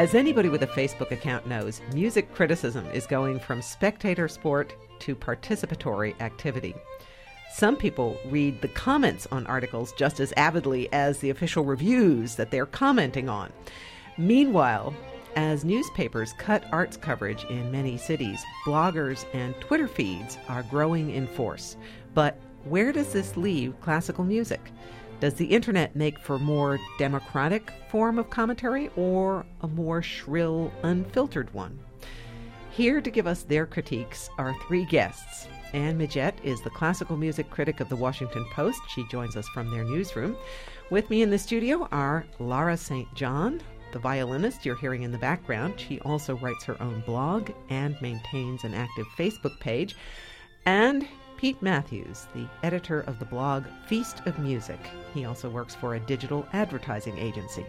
As anybody with a Facebook account knows, music criticism is going from spectator sport to participatory activity. Some people read the comments on articles just as avidly as the official reviews that they're commenting on. Meanwhile, as newspapers cut arts coverage in many cities, bloggers and Twitter feeds are growing in force. But where does this leave classical music? Does the internet make for more democratic form of commentary or a more shrill, unfiltered one? Here to give us their critiques are three guests. Anne Midgette is the classical music critic of the Washington Post. She joins us from their newsroom. With me in the studio are Lara St. John, the violinist you're hearing in the background. She also writes her own blog and maintains an active Facebook page. And Pete Matthews, the editor of the blog Feast of Music. He also works for a digital advertising agency.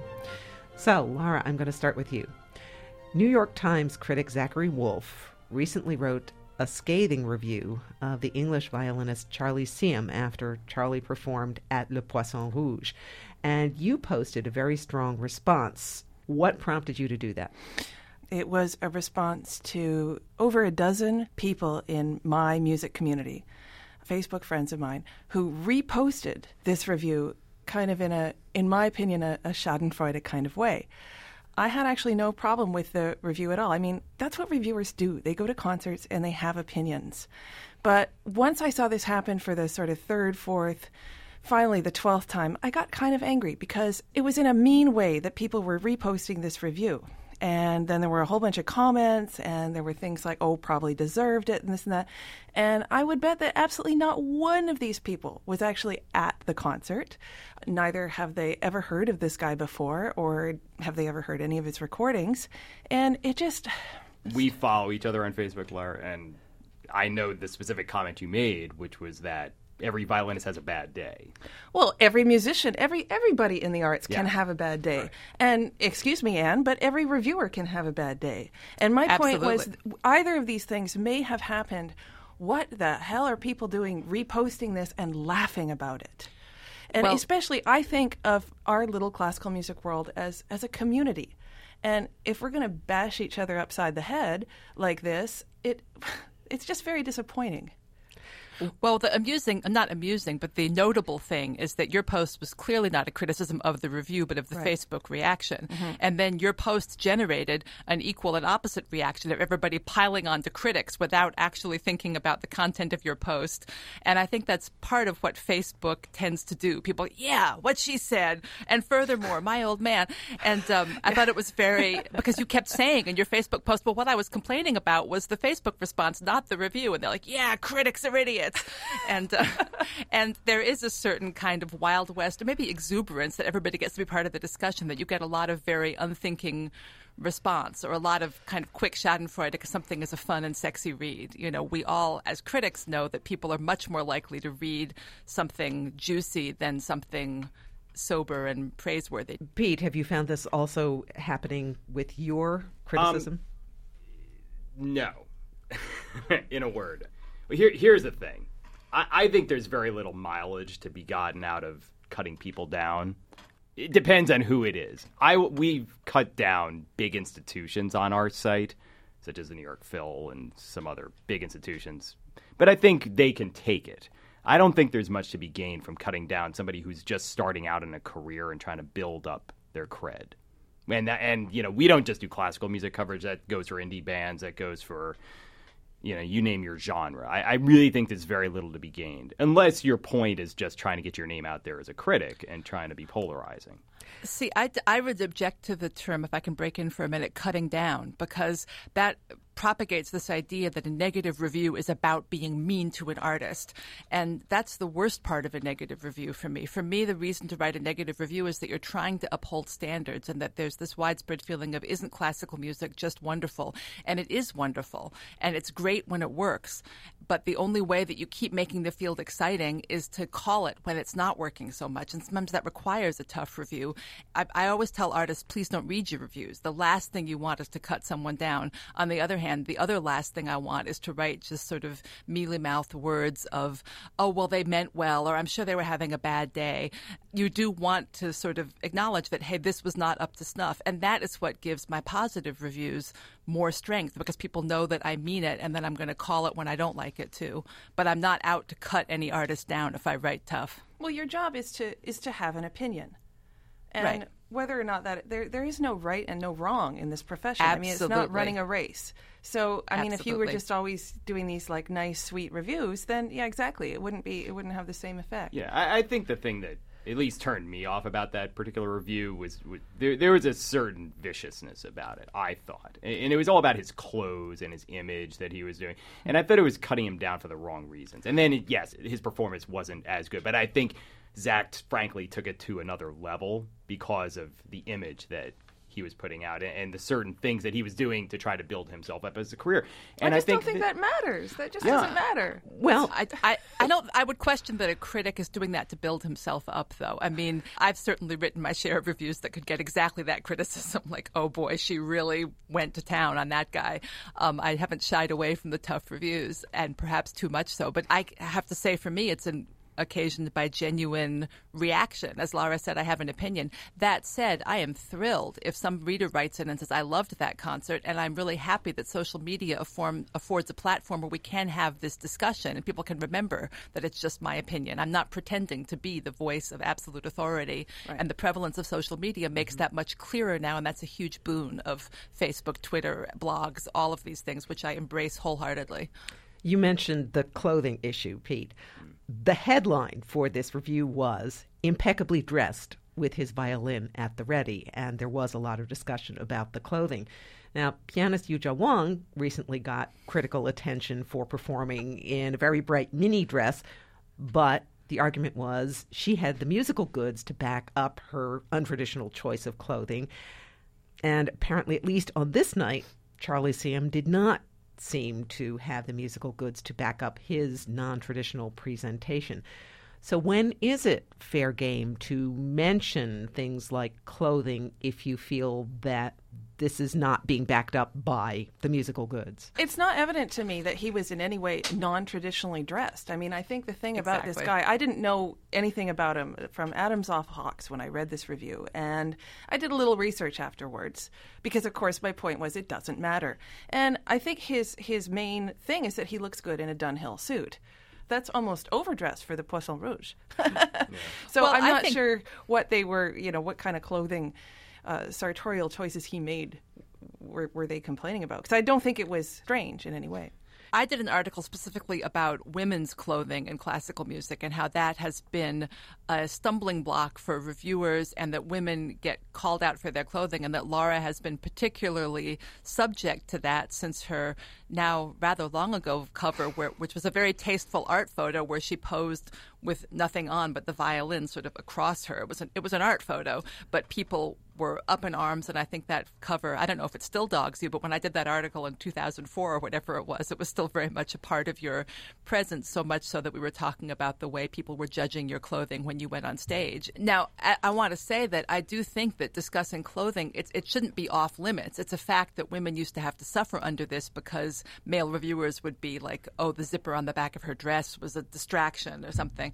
So, Lara, I'm going to start with you. New York Times critic Zachary Woolfe recently wrote a scathing review of the English violinist Charlie Siem after Charlie performed at Le Poisson Rouge. And you posted a very strong response. What prompted you to do that? It was a response to over a dozen people in my music community Facebook friends of mine who reposted this review kind of in a, in my opinion, a, a Schadenfreude kind of way. I had actually no problem with the review at all. I mean, that's what reviewers do. They go to concerts and they have opinions. But once I saw this happen for the sort of third, fourth, finally the 12th time, I got kind of angry because it was in a mean way that people were reposting this review. And then there were a whole bunch of comments, and there were things like, oh, probably deserved it, and this and that. And I would bet that absolutely not one of these people was actually at the concert. Neither have they ever heard of this guy before, or have they ever heard any of his recordings. And it just. We follow each other on Facebook, Lara, and I know the specific comment you made, which was that every violinist has a bad day. Well, every musician, every everybody in the arts Yeah. can have a bad day. Right. And excuse me, Anne, but every reviewer can have a bad day. And my point was either of these things may have happened. What the hell are people doing reposting this and laughing about it? And Well- especially I think of our little classical music world as as a community. And if we're going to bash each other upside the head like this, it it's just very disappointing. Well, the amusing, not amusing, but the notable thing is that your post was clearly not a criticism of the review, but of the Right. Facebook reaction. And then your post generated an equal and opposite reaction of everybody piling on to critics without actually thinking about the content of your post. And I think that's part of what Facebook tends to do. People, yeah, what she said. And furthermore, my old man. And um, I thought it was very, because you kept saying in your Facebook post, well, what I was complaining about was the Facebook response, not the review. And they're like, yeah, critics are idiots. And uh, and there is a certain kind of wild west, or maybe exuberance that everybody gets to be part of the discussion. That you get a lot of very unthinking response, or a lot of kind of quick Schadenfreude because something is a fun and sexy read. You know, we all, as critics, know that people are much more likely to read something juicy than something sober and praiseworthy. Pete, have you found this also happening with your criticism? No, in a word. Well, here, here's the thing. I, I think there's very little mileage to be gotten out of cutting people down. It depends on who it is. I we've cut down big institutions on our site, such as the New York Phil and some other big institutions, but I think they can take it. I don't think there's much to be gained from cutting down somebody who's just starting out in a career and trying to build up their cred. And that, and you know, we don't just do classical music coverage. That goes for indie bands. That goes for you know, you name your genre. I, I really think there's very little to be gained, unless your point is just trying to get your name out there as a critic and trying to be polarizing. See, I, I would object to the term, if I can break in for a minute, cutting down, because that propagates this idea that a negative review is about being mean to an artist. And that's the worst part of a negative review for me. For me, the reason to write a negative review is that you're trying to uphold standards and that there's this widespread feeling of isn't classical music just wonderful? And it is wonderful. And it's great when it works. But the only way that you keep making the field exciting is to call it when it's not working so much. And sometimes that requires a tough review. I, I always tell artists, please don't read your reviews. The last thing you want is to cut someone down. On the other hand, the other last thing I want is to write just sort of mealy mouthed words of, oh, well, they meant well, or I'm sure they were having a bad day. You do want to sort of acknowledge that, hey, this was not up to snuff. And that is what gives my positive reviews more strength because people know that I mean it and that I'm going to call it when I don't like it too. But I'm not out to cut any artist down if I write tough. Well, your job is to is to have an opinion, and Right. whether or not that there there is no right and no wrong in this profession. I mean, it's not running a race. So, I mean, if you were just always doing these like nice, sweet reviews, then yeah, exactly, it wouldn't be it wouldn't have the same effect. Yeah, I, I think the thing that at least turned me off about that particular review was, was there, there was a certain viciousness about it. I thought, and, and it was all about his clothes and his image that he was doing, and I thought it was cutting him down for the wrong reasons. And then, yes, his performance wasn't as good, but I think Zach frankly took it to another level because of the image that. He was putting out and, and the certain things that he was doing to try to build himself up as a career, and I just think don't think that- that, matters. That just Yeah. doesn't matter. Well, I, I, I don't. I would question that a critic is doing that to build himself up, though. I mean, I've certainly written my share of reviews that could get exactly that criticism, like, "Oh boy, she really went to town on that guy." Um, I haven't shied away from the tough reviews, and perhaps too much so. But I have to say, for me, it's an occasioned by genuine reaction. As Laura said, I have an opinion. That said, I am thrilled if some reader writes in and says, I loved that concert, and I'm really happy that social media afform, affords a platform where we can have this discussion and people can remember that it's just my opinion. I'm not pretending to be the voice of absolute authority. And the prevalence of social media makes mm-hmm. that much clearer now, and that's a huge boon of Facebook, Twitter, blogs, all of these things, which I embrace wholeheartedly. You mentioned the clothing issue, Pete. The headline for this review was impeccably dressed with his violin at the ready, and there was a lot of discussion about the clothing. Now, pianist Yuja Wang recently got critical attention for performing in a very bright mini dress, but the argument was she had the musical goods to back up her untraditional choice of clothing. And apparently, at least on this night, Charlie Siem did not seem to have the musical goods to back up his non traditional presentation. So, when is it fair game to mention things like clothing if you feel that this is not being backed up by the musical goods? It's not evident to me that he was in any way non traditionally dressed. I mean, I think the thing about this guy, I didn't know anything about him from Adams off Hawks when I read this review. And I did a little research afterwards because, of course, my point was it doesn't matter. And I think his, his main thing is that he looks good in a Dunhill suit. That's almost overdressed for the Poisson Rouge. So Well, I'm not think- sure what they were, you know, what kind of clothing uh, sartorial choices he made were, were they complaining about? Because I don't think it was strange in any way. I did an article specifically about women's clothing and classical music and how that has been a stumbling block for reviewers and that women get called out for their clothing and that Laura has been particularly subject to that since her now rather long ago cover where which was a very tasteful art photo where she posed with nothing on but the violin sort of across her. It was an, it was an art photo, but people were up in arms, and I think that cover, I don't know if it still dogs you, but when I did that article in 2004 or whatever it was, it was still very much a part of your presence, so much so that we were talking about the way people were judging your clothing when you went on stage. Now, I, I want to say that I do think that discussing clothing, it, it shouldn't be off limits. It's a fact that women used to have to suffer under this because male reviewers would be like, oh, the zipper on the back of her dress was a distraction or something.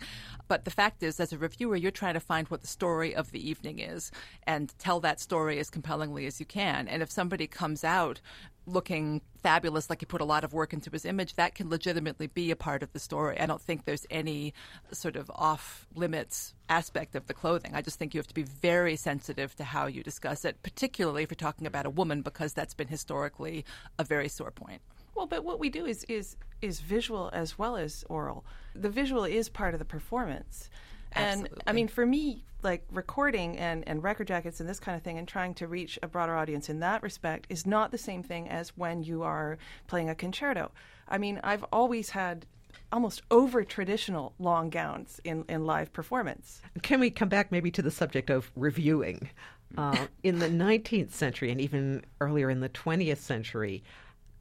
But the fact is, as a reviewer, you're trying to find what the story of the evening is and tell that story as compellingly as you can. And if somebody comes out looking fabulous, like he put a lot of work into his image, that can legitimately be a part of the story. I don't think there's any sort of off limits aspect of the clothing. I just think you have to be very sensitive to how you discuss it, particularly if you're talking about a woman, because that's been historically a very sore point. Well, but what we do is is is visual as well as oral. The visual is part of the performance. And I mean, for me, like recording and, and record jackets and this kind of thing, and trying to reach a broader audience in that respect is not the same thing as when you are playing a concerto. I mean, I've always had almost over traditional long gowns in, in live performance. Can we come back maybe to the subject of reviewing? Uh, in the 19th century and even earlier in the 20th century,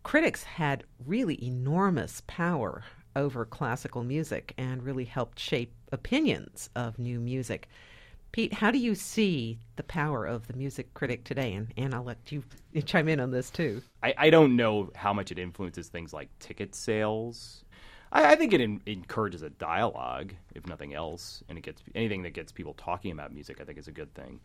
critics had really enormous power over classical music and really helped shape opinions of new music. Pete, how do you see the power of the music critic today? And, and I'll let you chime in on this too. I, I don't know how much it influences things like ticket sales. I, I think it in, encourages a dialogue, if nothing else, and it gets anything that gets people talking about music. I think is a good thing.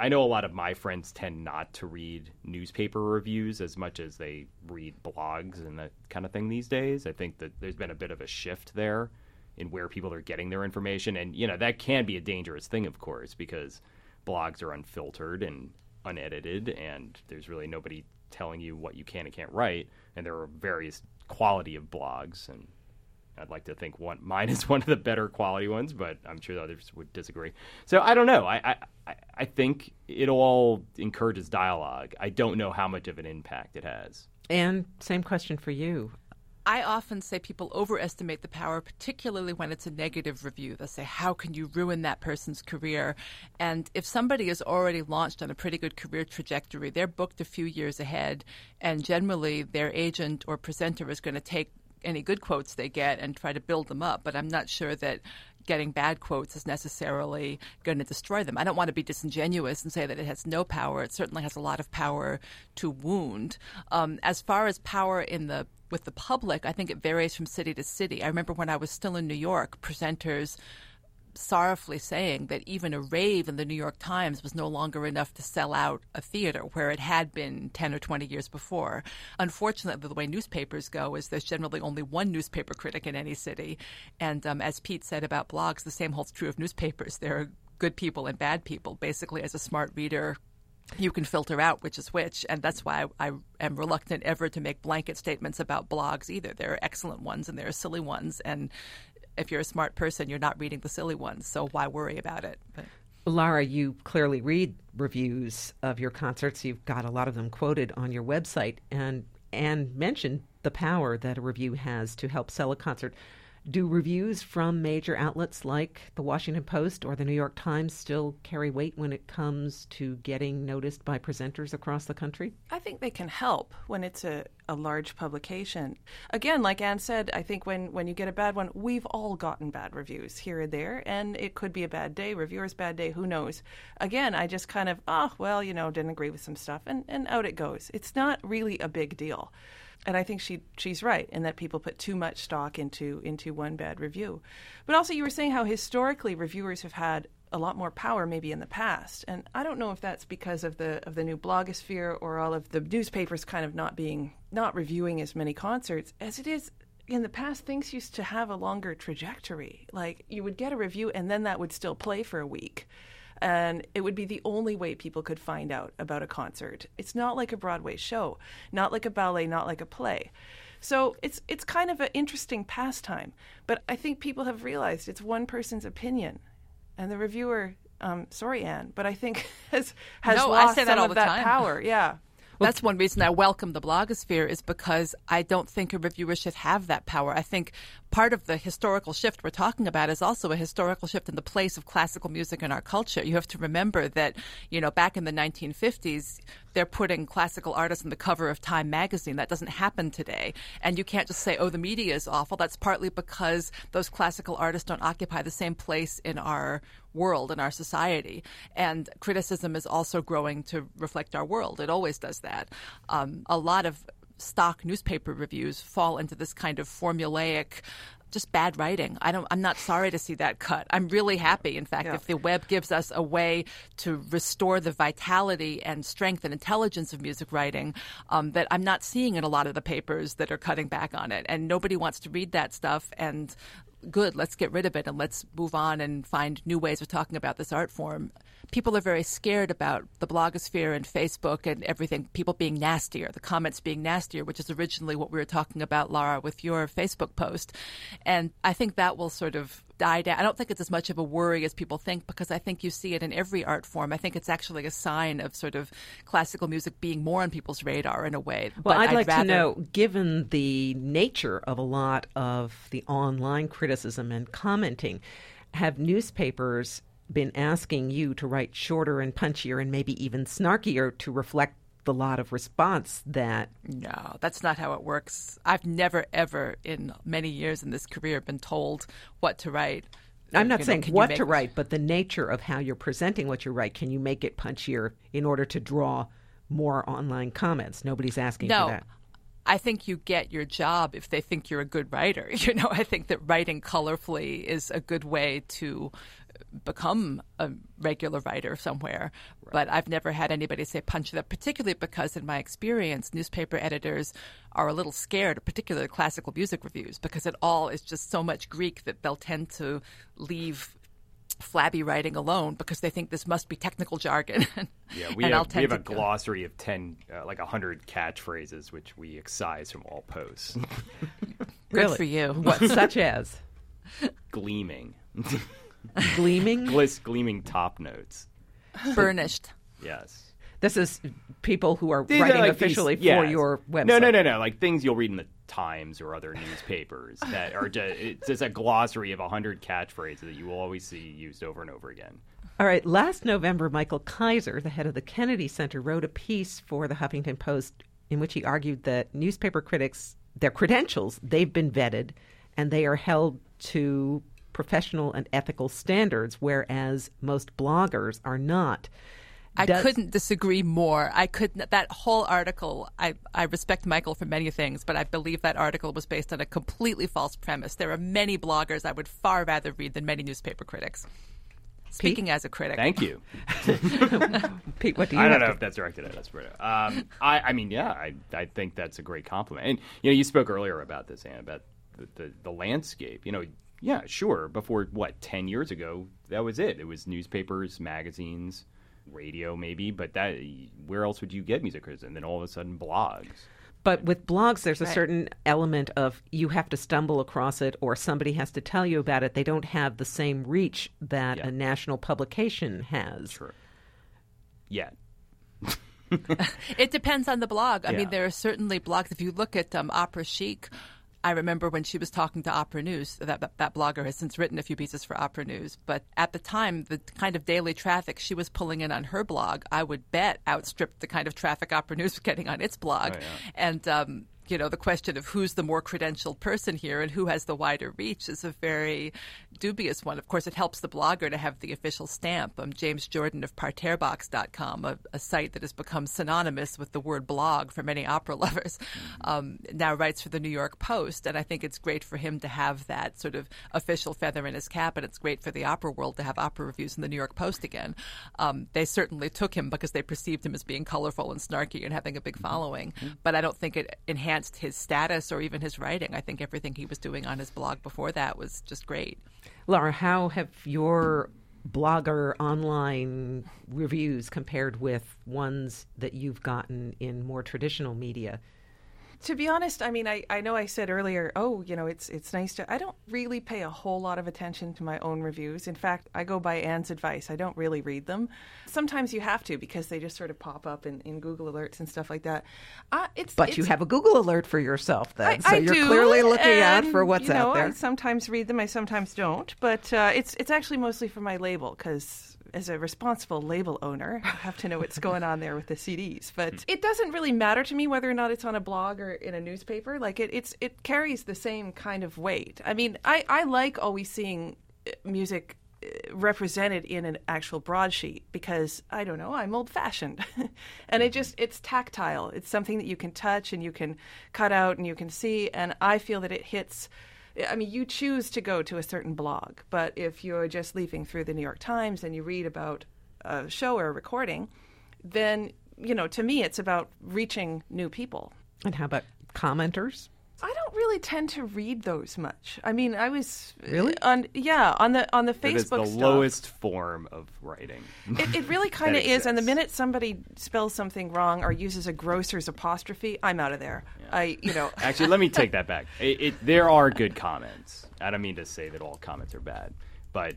I know a lot of my friends tend not to read newspaper reviews as much as they read blogs and that kind of thing these days. I think that there's been a bit of a shift there in where people are getting their information. And, you know, that can be a dangerous thing, of course, because blogs are unfiltered and unedited, and there's really nobody telling you what you can and can't write. And there are various quality of blogs, and I'd like to think one mine is one of the better quality ones, but I'm sure the others would disagree. So I don't know. I I, I think it all encourages dialogue. I don't know how much of an impact it has. And same question for you. I often say people overestimate the power, particularly when it's a negative review. They'll say, How can you ruin that person's career? And if somebody is already launched on a pretty good career trajectory, they're booked a few years ahead, and generally their agent or presenter is going to take any good quotes they get and try to build them up. But I'm not sure that getting bad quotes is necessarily going to destroy them. I don't want to be disingenuous and say that it has no power. It certainly has a lot of power to wound. Um, as far as power in the with the public, I think it varies from city to city. I remember when I was still in New York, presenters sorrowfully saying that even a rave in the New York Times was no longer enough to sell out a theater where it had been 10 or 20 years before. Unfortunately, the way newspapers go is there's generally only one newspaper critic in any city. And um, as Pete said about blogs, the same holds true of newspapers. There are good people and bad people. Basically, as a smart reader, you can filter out which is which, and that's why I, I, am reluctant ever to make blanket statements about blogs either. There are excellent ones and there are silly ones, and if you're a smart person, you're not reading the silly ones, so why worry about it? But. Lara, you clearly read reviews of your concerts. You've got a lot of them quoted on your website, and and mentioned the power that a review has to help sell a concert. Do reviews from major outlets like the Washington Post or the New York Times still carry weight when it comes to getting noticed by presenters across the country? I think they can help when it's a, a large publication. Again, like Anne said, I think when, when you get a bad one, we've all gotten bad reviews here and there, and it could be a bad day, reviewer's bad day, who knows. Again, I just kind of, oh, well, you know, didn't agree with some stuff, and, and out it goes. It's not really a big deal and I think she she's right in that people put too much stock into into one bad review. But also, you were saying how historically reviewers have had a lot more power maybe in the past, and I don't know if that's because of the of the new blogosphere or all of the newspapers kind of not being not reviewing as many concerts as it is in the past. Things used to have a longer trajectory. Like you would get a review and then that would still play for a week and it would be the only way people could find out about a concert. It's not like a Broadway show, not like a ballet, not like a play. So it's it's kind of an interesting pastime, but I think people have realized it's one person's opinion, and the reviewer. Um, sorry, Anne, but I think has has no, lost some of that time. power. Yeah. That's one reason I welcome the blogosphere is because I don't think a reviewer should have that power. I think part of the historical shift we're talking about is also a historical shift in the place of classical music in our culture. You have to remember that, you know, back in the 1950s, they're putting classical artists on the cover of Time magazine. That doesn't happen today. And you can't just say, oh, the media is awful. That's partly because those classical artists don't occupy the same place in our world, in our society. And criticism is also growing to reflect our world. It always does that. Um, a lot of stock newspaper reviews fall into this kind of formulaic just bad writing. I don't I'm not sorry to see that cut. I'm really happy in fact yeah. if the web gives us a way to restore the vitality and strength and intelligence of music writing um, that I'm not seeing in a lot of the papers that are cutting back on it and nobody wants to read that stuff and good, let's get rid of it and let's move on and find new ways of talking about this art form. People are very scared about the blogosphere and Facebook and everything, people being nastier, the comments being nastier, which is originally what we were talking about, Lara, with your Facebook post. And I think that will sort of die down. I don't think it's as much of a worry as people think because I think you see it in every art form. I think it's actually a sign of sort of classical music being more on people's radar in a way. Well, I'd, I'd like rather... to know, given the nature of a lot of the online criticism and commenting, have newspapers been asking you to write shorter and punchier and maybe even snarkier to reflect the lot of response that no that's not how it works i've never ever in many years in this career been told what to write I'm not You know, saying can what to write, but the nature of how you're presenting what you write. Can you make it punchier in order to draw more online comments? Nobody's asking No. for that. I think you get your job if they think you're a good writer. You know, I think that writing colorfully is a good way to become a regular writer somewhere. But I've never had anybody say punch it up, particularly because, in my experience, newspaper editors are a little scared, particularly classical music reviews, because it all is just so much Greek that they'll tend to leave flabby writing alone because they think this must be technical jargon. Yeah, we and I'll have, we tend have a go- glossary of 10, uh, like 100 catchphrases, which we excise from all posts. Good really? for you. What, such as gleaming. gleaming? Gliss, gleaming top notes. Burnished. Yes. This is people who are These are writing like these- officially yes. for your website. No, no, no, no. Like things you'll read in the Times or other newspapers that are just, it's just a glossary of 100 catchphrases that you will always see used over and over again. All right. Last November, Michael Kaiser, the head of the Kennedy Center, wrote a piece for the Huffington Post in which he argued that newspaper critics, their credentials, they've been vetted and they are held to professional and ethical standards, whereas most bloggers are not. I Does- couldn't disagree more. I could not, that whole article. I, I respect Michael for many things, but I believe that article was based on a completely false premise. There are many bloggers I would far rather read than many newspaper critics. Speaking as a critic, Thank you. Pete, what do you I don't know to- if that's directed at us, Britta. Um, I, I mean, yeah, I, I think that's a great compliment. And you know, you spoke earlier about this, Anne, about the, the, the landscape. You know, yeah, sure. Before what, ten years ago, that was it. It was newspapers, magazines, radio, maybe. But that, where else would you get music criticism? And then all of a sudden, blogs. But with blogs, there's a Right. certain element of you have to stumble across it or somebody has to tell you about it. They don't have the same reach that Yeah. a national publication has. Sure. Yeah. It depends on the blog. I Yeah. mean, there are certainly blogs. If you look at um, Opera Chic, I remember when she was talking to Opera News. That, that blogger has since written a few pieces for Opera News. But at the time, the kind of daily traffic she was pulling in on her blog, I would bet outstripped the kind of traffic Opera News was getting on its blog. Oh, yeah. And um, you know, the question of who's the more credentialed person here and who has the wider reach is a very dubious one. Of course, it helps the blogger to have the official stamp. Um, James Jorden of parterrebox.com, a, a site that has become synonymous with the word blog for many opera lovers, um, now writes for the New York Post. And I think it's great for him to have that sort of official feather in his cap. And it's great for the opera world to have opera reviews in the New York Post again. Um, they certainly took him because they perceived him as being colorful and snarky and having a big following. But I don't think it enhanced his status or even his writing. I think everything he was doing on his blog before that was just great. Laura, how have your blogger online reviews compared with ones that you've gotten in more traditional media? To be honest, I mean, I, I know I said earlier, oh, you know, it's it's nice to. I don't really pay a whole lot of attention to my own reviews. In fact, I go by Anne's advice. I don't really read them. Sometimes you have to because they just sort of pop up in, in Google alerts and stuff like that. Uh, it's But you have a Google alert for yourself then. I, so I you're do, clearly looking out for what's you know, out there. I sometimes read them, I sometimes don't, but uh, it's it's actually mostly for my label because as a responsible label owner, I have to know what's going on there with the CDs. But it doesn't really matter to me whether or not it's on a blog or in a newspaper. Like it, it's it carries the same kind of weight. I mean, I I like always seeing uh, music uh, represented in an actual broadsheet because I don't know I'm old fashioned and it just it's tactile it's something that you can touch and you can cut out and you can see and I feel that it hits I mean you choose to go to a certain blog but if you're just leafing through the New York Times and you read about a show or a recording then you know to me it's about reaching new people and how about commenters? Really tend to read those much. I mean, I was uh, Really? on yeah on the on the That is Facebook the stuff. lowest form of writing. It, it really kind of is. And the minute somebody spells something wrong or uses a grocer's apostrophe, I'm out of there. I you know Actually, let me take that back. It, it, there are good comments. I don't mean to say that all comments are bad, but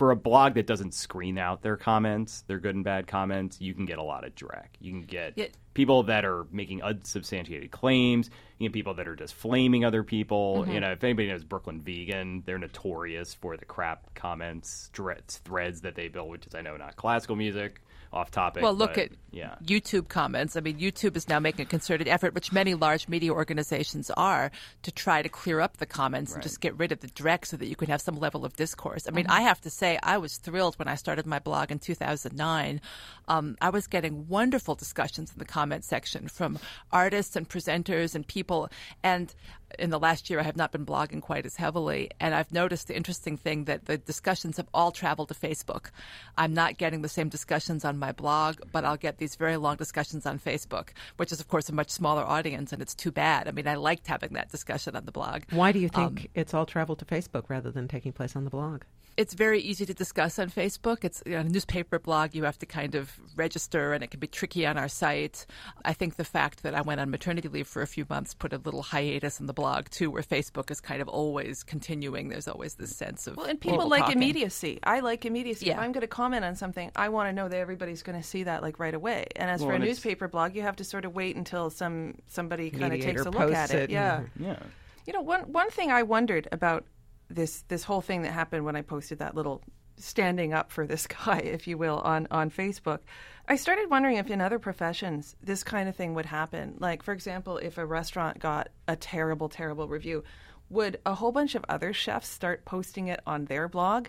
for a blog that doesn't screen out their comments, their good and bad comments, you can get a lot of dreck. You can get Yeah. people that are making unsubstantiated claims, you know, people that are just flaming other people. You mm-hmm. know, if anybody knows Brooklyn Vegan, they're notorious for the crap comments, threads, threads that they build, which is I know not classical music, off topic. Well, look but, at yeah. YouTube comments. I mean, YouTube is now making a concerted effort, which many large media organizations are, to try to clear up the comments and just get rid of the dreck so that you can have some level of discourse. I mean, I have to say, I was thrilled when I started my blog in 2009. Um, I was getting wonderful discussions in the comment section from artists and presenters and people. And in the last year, I have not been blogging quite as heavily. And I've noticed the interesting thing that the discussions have all traveled to Facebook. I'm not getting the same discussions on my blog, but I'll get these very long discussions on Facebook, which is, of course, a much smaller audience, and it's too bad. I mean, I liked having that discussion on the blog. Why do you um, think it's all traveled to Facebook rather than taking place on the blog? It's very easy to discuss on Facebook. It's you know, a newspaper blog. You have to kind of register, and it can be tricky on our site. I think the fact that I went on maternity leave for a few months put a little hiatus in the blog too, where Facebook is kind of always continuing. There's always this sense of Well, and people people like talking. immediacy. I like immediacy. If I'm going to comment on something, I want to know that everybody's going to see that like right away. And as for a and it's- newspaper blog, you have to sort of wait until some somebody kind of takes a look at it. it Yeah. Yeah. You know, one one thing I wondered about this this whole thing that happened when I posted that little standing up for this guy, if you will, on on Facebook. I started wondering if in other professions this kind of thing would happen. Like, for example, if a restaurant got a terrible, terrible review, would a whole bunch of other chefs start posting it on their blog?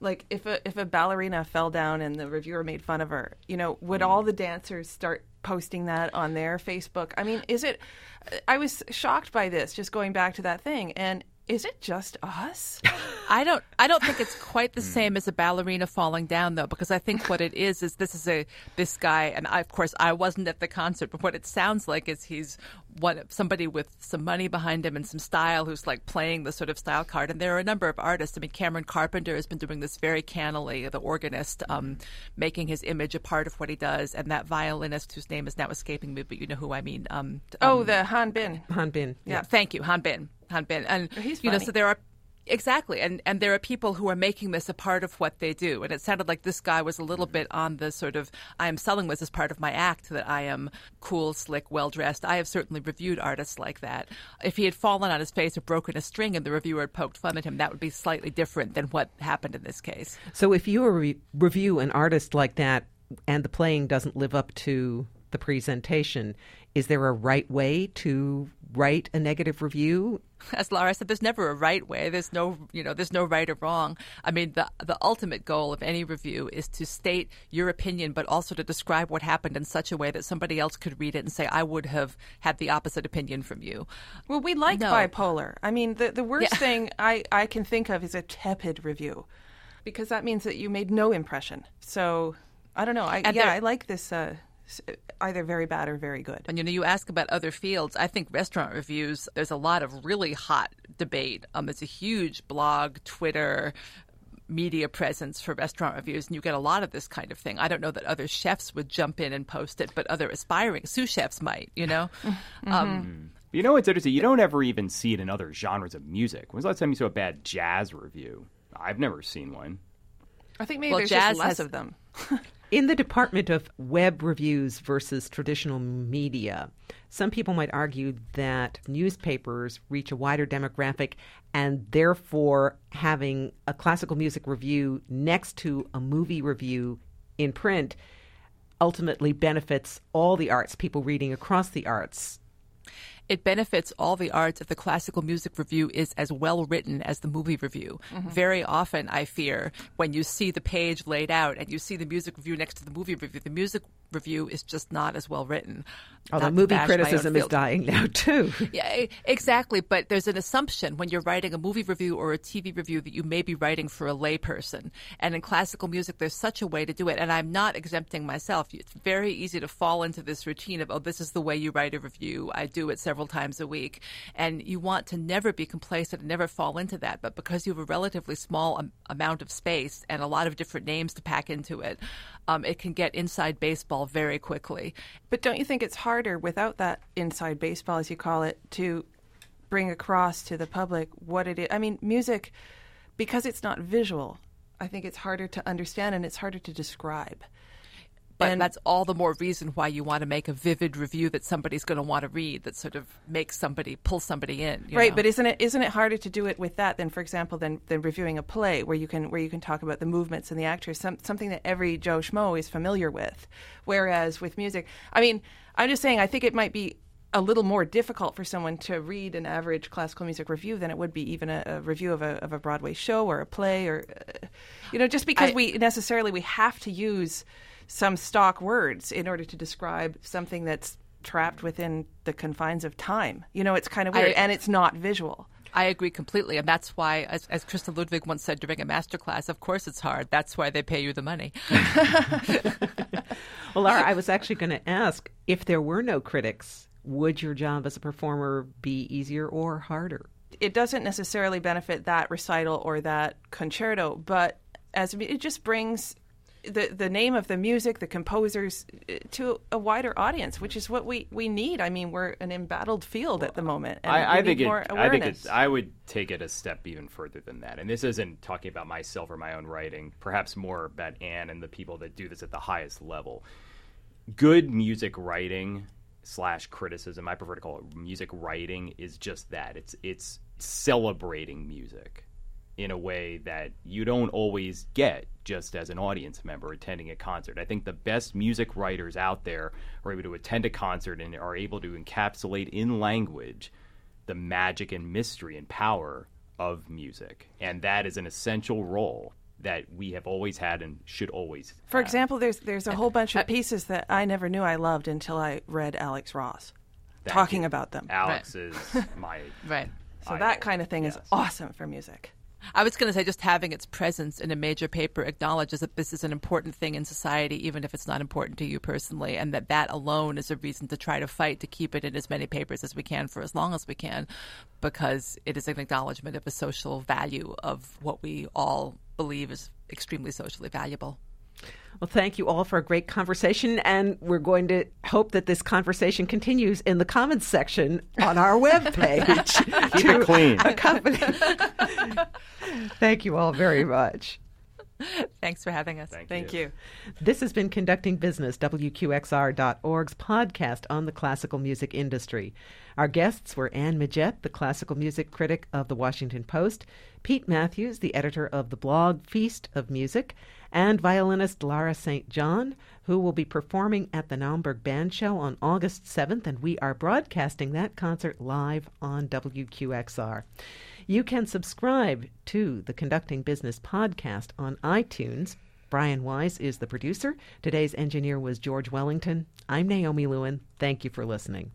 Like, if a if a ballerina fell down and the reviewer made fun of her, you know, would mm. all the dancers start posting that on their Facebook? I mean, is it? I was shocked by this. Just going back to that thing, and is it just us? I don't. I don't think it's quite the same as a ballerina falling down, though, because I think what it is is this is a this guy, and I, of course I wasn't at the concert, but what it sounds like is he's one somebody with some money behind him and some style who's like playing the sort of style card. And there are a number of artists. I mean, Cameron Carpenter has been doing this very cannily, the organist, um, making his image a part of what he does, and that violinist whose name is now escaping me, but you know who I mean. Um, oh, um, the Hahn-Bin. Han Bin. Yeah. Thank you, Hahn-Bin. Bin. And He's you know, so there are exactly, and and there are people who are making this a part of what they do. And it sounded like this guy was a little mm-hmm. bit on the sort of I am selling this as part of my act that I am cool, slick, well dressed. I have certainly reviewed artists like that. If he had fallen on his face or broken a string and the reviewer had poked fun at him, that would be slightly different than what happened in this case. So if you re- review an artist like that and the playing doesn't live up to the presentation, is there a right way to write a negative review? as Laura said, there's never a right way. There's no, you know, there's no right or wrong. I mean, the the ultimate goal of any review is to state your opinion, but also to describe what happened in such a way that somebody else could read it and say, "I would have had the opposite opinion from you." Well, we like No. bipolar. I mean, the the worst Yeah. thing I, I can think of is a tepid review, because that means that you made no impression. So I don't know. I And yeah, there- I like this. Uh, s- either very bad or very good. And you know, you ask about other fields. I think restaurant reviews. There's a lot of really hot debate. Um, it's a huge blog, Twitter, media presence for restaurant reviews, and you get a lot of this kind of thing. I don't know that other chefs would jump in and post it, but other aspiring sous chefs might. You know, um, You know what's interesting? You don't ever even see it in other genres of music. When's the last time you saw a bad jazz review? I've never seen one. I think maybe Well, there's jazz just less has- of them. In the department of web reviews versus traditional media, some people might argue that newspapers reach a wider demographic and therefore having a classical music review next to a movie review in print ultimately benefits all the arts, people reading across the arts. It benefits all the arts if the classical music review is as well written as the movie review. Mm-hmm. Very often, I fear, when you see the page laid out and you see the music review next to the movie review, the music review is just not as well written. Although movie bash my own criticism is dying now too. Yeah, exactly. But there's an assumption when you're writing a movie review or a TV review that you may be writing for a layperson. And in classical music, there's such a way to do it. And I'm not exempting myself. It's very easy to fall into this routine of, oh, this is the way you write a review. I do it several times a week. And you want to never be complacent and never fall into that. But because you have a relatively small am- amount of space and a lot of different names to pack into it, um, it can get inside baseball very quickly. But don't you think it's harder without that inside baseball, as you call it, to bring across to the public what it is? I mean, music, because it's not visual, I think it's harder to understand and it's harder to describe. But And- that's all the more reason why you want to make a vivid review that somebody's going to want to read, that sort of makes somebody pull somebody in. you right know? but isn't it isn't it harder to do it with that than for example than, than reviewing a play where you can where you can talk about the movements and the actors some, something that every joe schmo is familiar with whereas with music i mean i'm just saying i think it might be a little more difficult for someone to read an average classical music review than it would be even a, a review of a, of a broadway show or a play or uh, you know just because I- we necessarily we have to use some stock words in order to describe something that's trapped within the confines of time. You know, it's kind of I- weird, and it's not visual. I agree completely, and that's why, as, as Christa Ludwig once said during a master class, of course it's hard. That's why they pay you the money. Well, Laura, I was actually going to ask if there were no critics, would your job as a performer be easier or harder? It doesn't necessarily benefit that recital or that concerto, but as it just brings the the name of the music, the composers, uh, to a wider audience, which is what we, we need. I mean, we're an embattled field at the moment. And I, I think it, I think it's, I would take it a step even further than that. And this isn't talking about myself or my own writing, perhaps more about Anne and the people that do this at the highest level. Good music writing slash criticism, I prefer to call it music writing, is just that. It's it's celebrating music in a way that you don't always get just as an audience member attending a concert. I think the best music writers out there are able to attend a concert and are able to encapsulate in language the magic and mystery and power of music. And that is an essential role that we have always had and should always For have. example, there's there's a whole bunch of pieces that I never knew I loved until I read Alex Ross Thank talking you. about them. Alex is my Right. So idol. that kind of thing is awesome for music. I was going to say just having its presence in a major paper acknowledges that this is an important thing in society, even if it's not important to you personally, and that that alone is a reason to try to fight to keep it in as many papers as we can for as long as we can, because it is an acknowledgement of a social value of what we all believe is extremely socially valuable. Well, thank you all for a great conversation, and we're going to hope that this conversation continues in the comments section on our webpage. keep it clean. accompany. thank you all very much. Thanks for having us. Thank, Thank you. This has been Conducting Business, WQXR.org's podcast on the classical music industry. Our guests were Anne Midgette, the classical music critic of the Washington Post, Pete Matthews, the editor of the blog Feast of Music, and violinist Lara St. John, who will be performing at the Naumburg Bandshell on August 7th, and we are broadcasting that concert live on WQXR. You can subscribe to the Conducting Business podcast on iTunes. Brian Wise is the producer. Today's engineer was George Wellington. I'm Naomi Lewin. Thank you for listening.